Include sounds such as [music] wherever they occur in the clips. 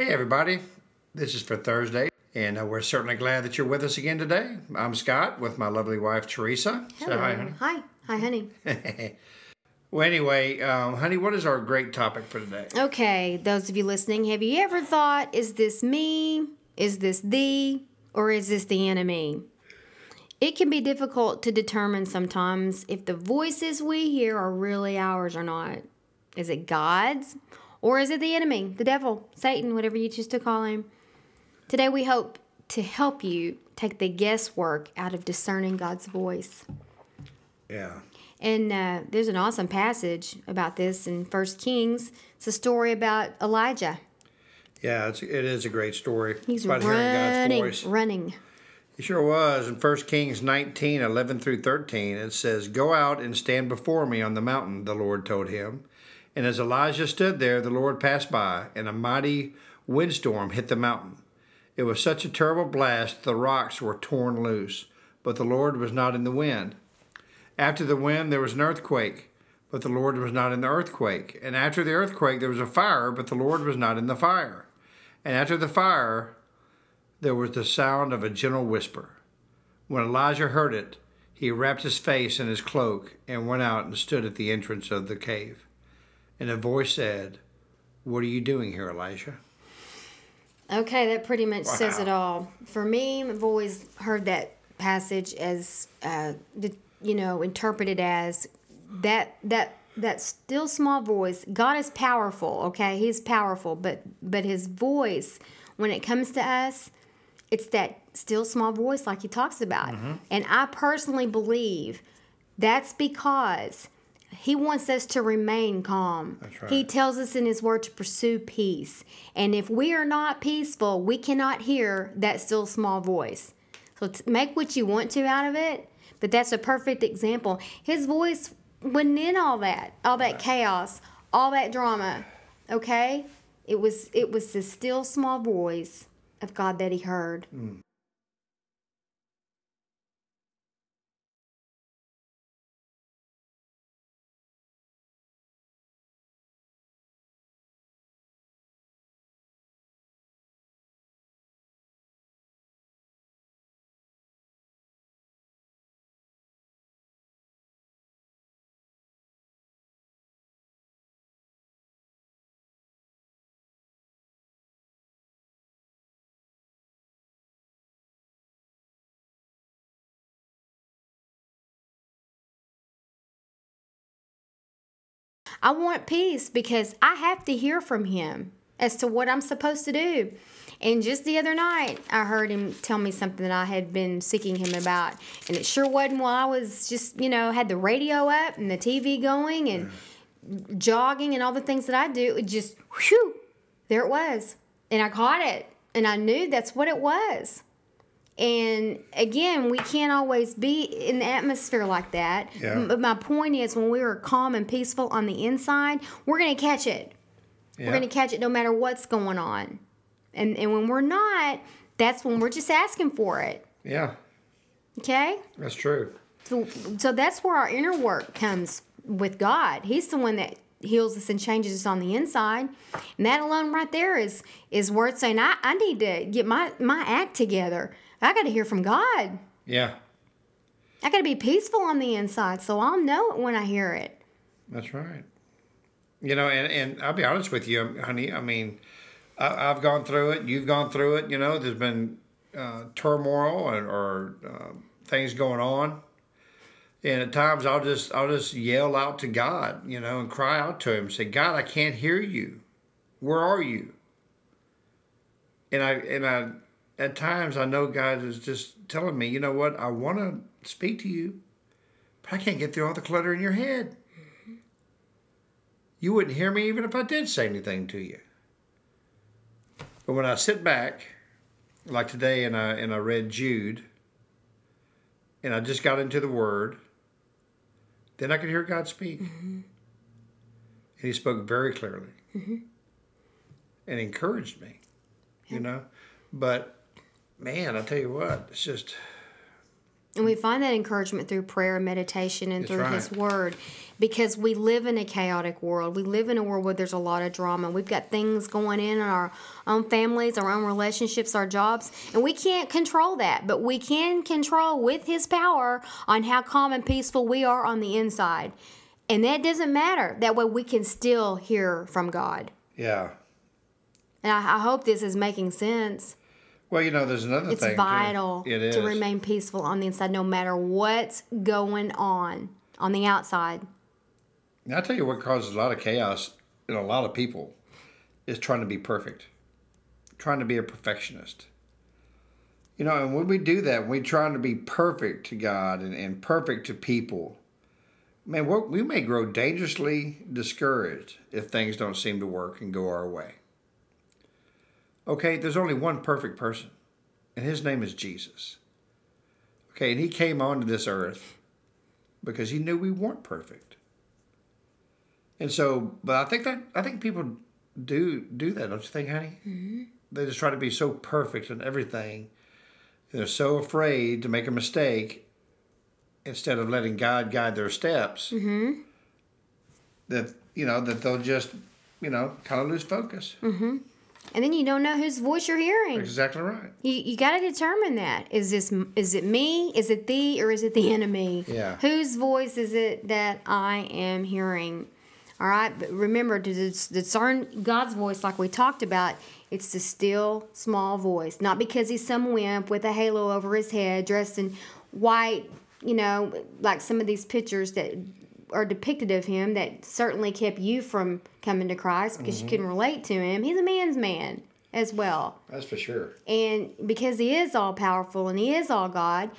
Hey, everybody. This is for Thursday, and uh, we're certainly glad that you're with us again today. I'm Scott with my lovely wife, Teresa. Say hi, honey. Hi. Hi, honey. [laughs] Well, anyway, um, honey, what is our great topic for today? Okay, those of you listening, have you ever thought, is this me? Is this thee? Or is this the enemy? It can be difficult to determine sometimes if the voices we hear are really ours or not. Is it God's? Or is it the enemy, the devil, Satan, whatever you choose to call him? Today we hope to help you take the guesswork out of discerning God's voice. Yeah. And uh, there's an awesome passage about this in First Kings. It's a story about Elijah. Yeah, it's, it is a great story. He's about hearing God's running, voice. running. He sure was. In 1 Kings 19, 11 through 13, it says, Go out and stand before me on the mountain, the Lord told him. And as Elijah stood there, the Lord passed by, and a mighty windstorm hit the mountain. It was such a terrible blast, the rocks were torn loose, but the Lord was not in the wind. After the wind, there was an earthquake, but the Lord was not in the earthquake. And after the earthquake, there was a fire, but the Lord was not in the fire. And after the fire, there was the sound of a gentle whisper. When Elijah heard it, he wrapped his face in his cloak and went out and stood at the entrance of the cave. And a voice said, What are you doing here, Elijah? Okay, that pretty much says it all. For me, I've always heard that passage as, uh, the, you know, interpreted as that that that still small voice. God is powerful. Okay, He's powerful, but but His voice, when it comes to us, it's that still small voice, like He talks about. And I personally believe that's because He wants us to remain calm. That's right. He tells us in His Word to pursue peace. And if we are not peaceful, we cannot hear that still small voice. So t- make what you want to out of it. But that's a perfect example. His voice wasn't in all that, all that chaos, all that drama. Okay, it was it was the still small voice of God that he heard. Mm. I want peace because I have to hear from him as to what I'm supposed to do. And just the other night, I heard him tell me something that I had been seeking him about. And it sure wasn't while I was just, you know, had the radio up and the TV going and jogging and all the things that I do. It just, whew, there it was. And I caught it. And I knew that's what it was. And again, we can't always be in the atmosphere like that. Yeah. M- my point is, when we are calm and peaceful on the inside, we're going to catch it. Yeah. We're going to catch it no matter what's going on. And, and when we're not, that's when we're just asking for it. Yeah, Okay? that's true. So, so that's where our inner work comes with God. He's the one that heals us and changes us on the inside. And that alone right there is is worth saying, I, I need to get my, my act together. I got to hear from God. Yeah, I got to be peaceful on the inside so I'll know it when I hear it. that's right. You know, and, and I'll be honest with you, honey. I mean, I, I've gone through it. You've gone through it. You know, there's been uh, turmoil or, or uh, things going on, and at times I'll just I'll just yell out to God, you know, and cry out to Him, say, God, I can't hear you. Where are you? And I and I at times I know God is just telling me, you know what, I want to speak to you, but I can't get through all the clutter in your head. You wouldn't hear me even if I did say anything to you. But when I sit back, like today, and I and I read Jude, and I just got into the Word, then I could hear God speak, mm-hmm. and He spoke very clearly, mm-hmm. and encouraged me. You know, but man, I tell you what, it's just And we find that encouragement through prayer and meditation and through right. His Word because we live in a chaotic world. We live in a world where there's a lot of drama. We've got things going in in our own families, our own relationships, our jobs, and we can't control that. But we can control with His power on how calm and peaceful we are on the inside. And that doesn't matter. That way we can still hear from God. yeah. And I, I hope this is making sense. Well, you know, there's another It's thing. too. vital It is to remain peaceful on the inside, no matter what's going on on the outside. And I tell you what causes a lot of chaos in a lot of people is trying to be perfect, trying to be a perfectionist. You know, and when we do that, when we're trying to be perfect to God and, and perfect to people, man, we may grow dangerously discouraged if things don't seem to work and go our way. Okay, there's only one perfect person, and his name is Jesus. Okay, and he came onto this earth because he knew we weren't perfect. And so, but I think that I think people do do that, don't you think, honey? Mm-hmm. They just try to be so perfect in everything. And They're so afraid to make a mistake instead of letting God guide their steps. Mm-hmm. That you know that they'll just you know kind of lose focus. And then you don't know whose voice you're hearing. Exactly right. You, you got to determine that. Is this is it me? Is it thee? Or is it the enemy? Yeah. Whose voice is it that I am hearing? All right. But remember to discern God's voice, like we talked about. It's the still small voice, not because he's some wimp with a halo over his head, dressed in white. You know, like some of these pictures that are depicted of him that certainly kept you from coming to Christ because you mm-hmm. couldn't relate to him. He's a man's man as well. That's for sure. And because he is all powerful and he is all God,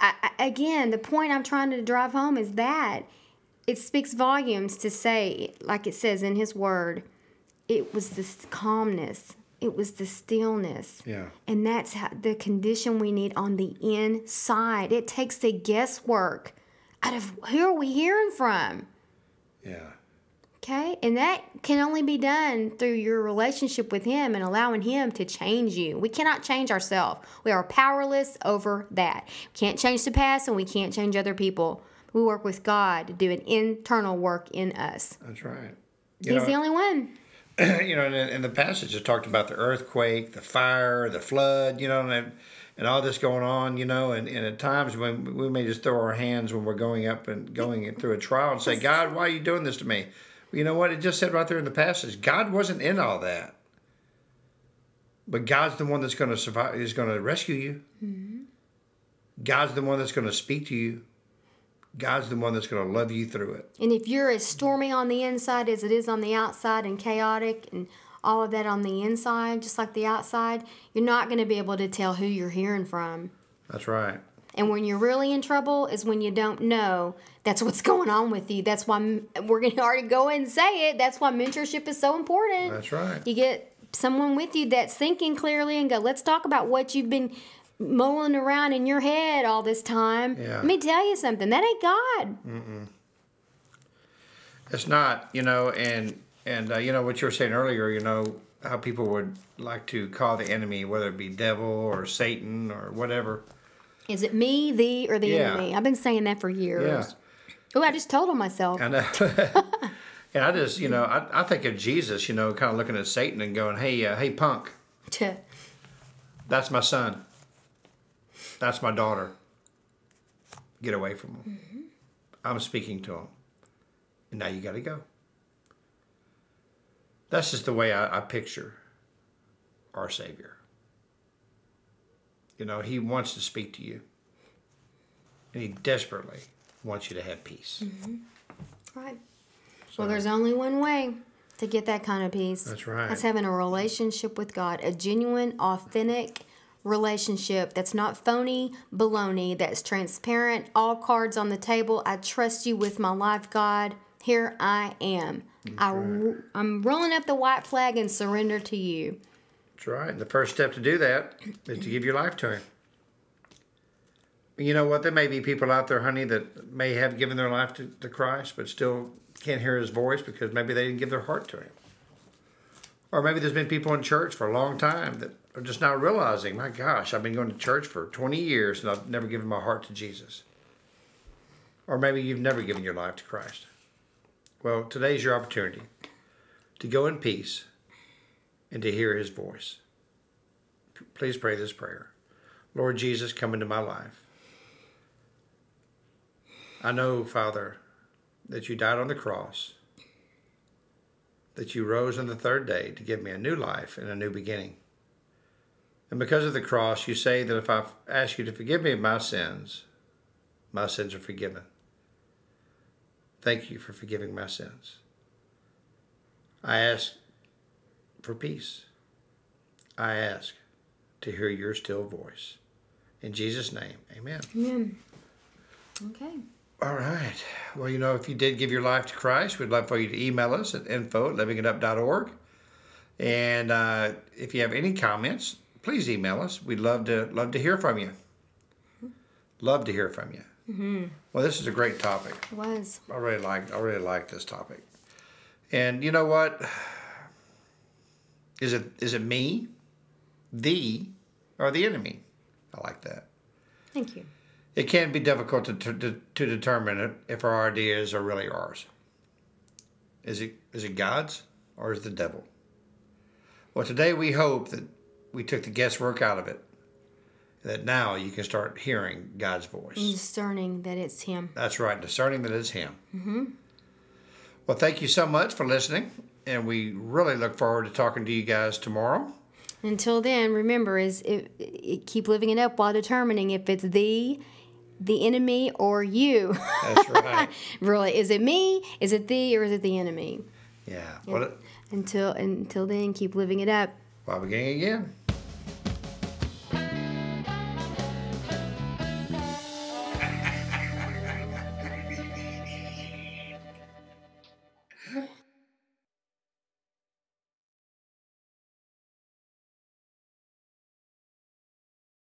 I, I, again, the point I'm trying to drive home is that it speaks volumes to say, like it says in his word, it was this calmness, it was the stillness. Yeah. And that's how, the condition we need on the inside. It takes the guesswork out of who are we hearing from? Yeah. Okay, and that can only be done through your relationship with Him and allowing Him to change you. We cannot change ourselves. We are powerless over that. We can't change the past and we can't change other people. We work with God to do an internal work in us. That's right. You He's know- the only one. [clears throat] you know, in, in the passage it talked about the earthquake, the fire, the flood, you know, and and all this going on, you know, and, and at times when we may just throw our hands when we're going up and going through a trial and say, God, why are you doing this to me? You know what? It just said right there in the passage, God wasn't in all that. But God's the one that's going to survive, is going to rescue you. Mm-hmm. God's the one that's going to speak to you. God's the one that's going to love you through it. And if you're as stormy on the inside as it is on the outside and chaotic and all of that on the inside, just like the outside, you're not going to be able to tell who you're hearing from. That's right. And when you're really in trouble is when you don't know that's what's [laughs] going on with you. That's why we're going to already go and say it. That's why mentorship is so important. That's right. You get someone with you that's thinking clearly and go, let's talk about what you've been mulling around in your head all this time. Yeah. Let me tell you something. That ain't God. Mm. It's not, you know, and and uh, you know what you were saying earlier. You know how people would like to call the enemy, whether it be devil or Satan or whatever. Is it me, thee, or the Yeah. enemy? I've been saying that for years. Oh, I just told on myself. And [laughs] uh, and I just, you know, I, I think of Jesus, you know, kind of looking at Satan and going, "Hey, uh, hey, punk, [laughs] that's my son. That's my daughter. Get away from him. I'm speaking to him, and now you got to go." That's just the way I, I picture our Savior. You know, He wants to speak to you, and He desperately wants you to have peace. Mm-hmm. Right. Well, there's only one way to get that kind of peace. That's right. That's having a relationship with God, a genuine, authentic relationship that's not phony baloney, that's transparent, all cards on the table. I trust you with my life, God. Here I am. I, am rolling up the white flag and surrender to you. That's right. And the first step to do that is to give your life to Him. You know what? There may be people out there, honey, that may have given their life to, to Christ, but still can't hear His voice because maybe they didn't give their heart to Him. Or maybe there's been people in church for a long time that are just not realizing, my gosh, I've been going to church for 20 years and I've never given my heart to Jesus. Or maybe you've never given your life to Christ. Well, today's your opportunity to go in peace and to hear his voice. Please pray this prayer. Lord Jesus, come into my life. I know, Father, that you died on the cross, that you rose on the third day to give me a new life and a new beginning. And because of the cross, you say that if I ask you to forgive me of my sins, my sins are forgiven. Thank you for forgiving my sins. I ask for peace. I ask to hear your still voice. In Jesus' name, amen. Amen. Okay. All right. Well, you know, if you did give your life to Christ, we'd love for you to email us at info at livingitup.org. And uh, if you have any comments, please email us. We'd love to love to hear from you. Love to hear from you. Mm-hmm. Well, this is a great topic. It was. I really like I really like this topic. And you know what? Is it is it me, thee, or the enemy? I like that. Thank you. It can be difficult to, to, to determine if our ideas are really ours. Is it is it God's or is it the devil? Well, today we hope that we took the guesswork out of it. That now you can start hearing God's voice. And discerning that it's Him. That's right, discerning that it's Him. Mm-hmm. Well, thank you so much for listening, and we really look forward to talking to you guys tomorrow. Until then, remember is it, it, keep living it up while determining if it's the the enemy or you. That's right. [laughs] really, is it me? Is it thee or is it the enemy? Yeah. Well, until until then, keep living it up. While beginning again.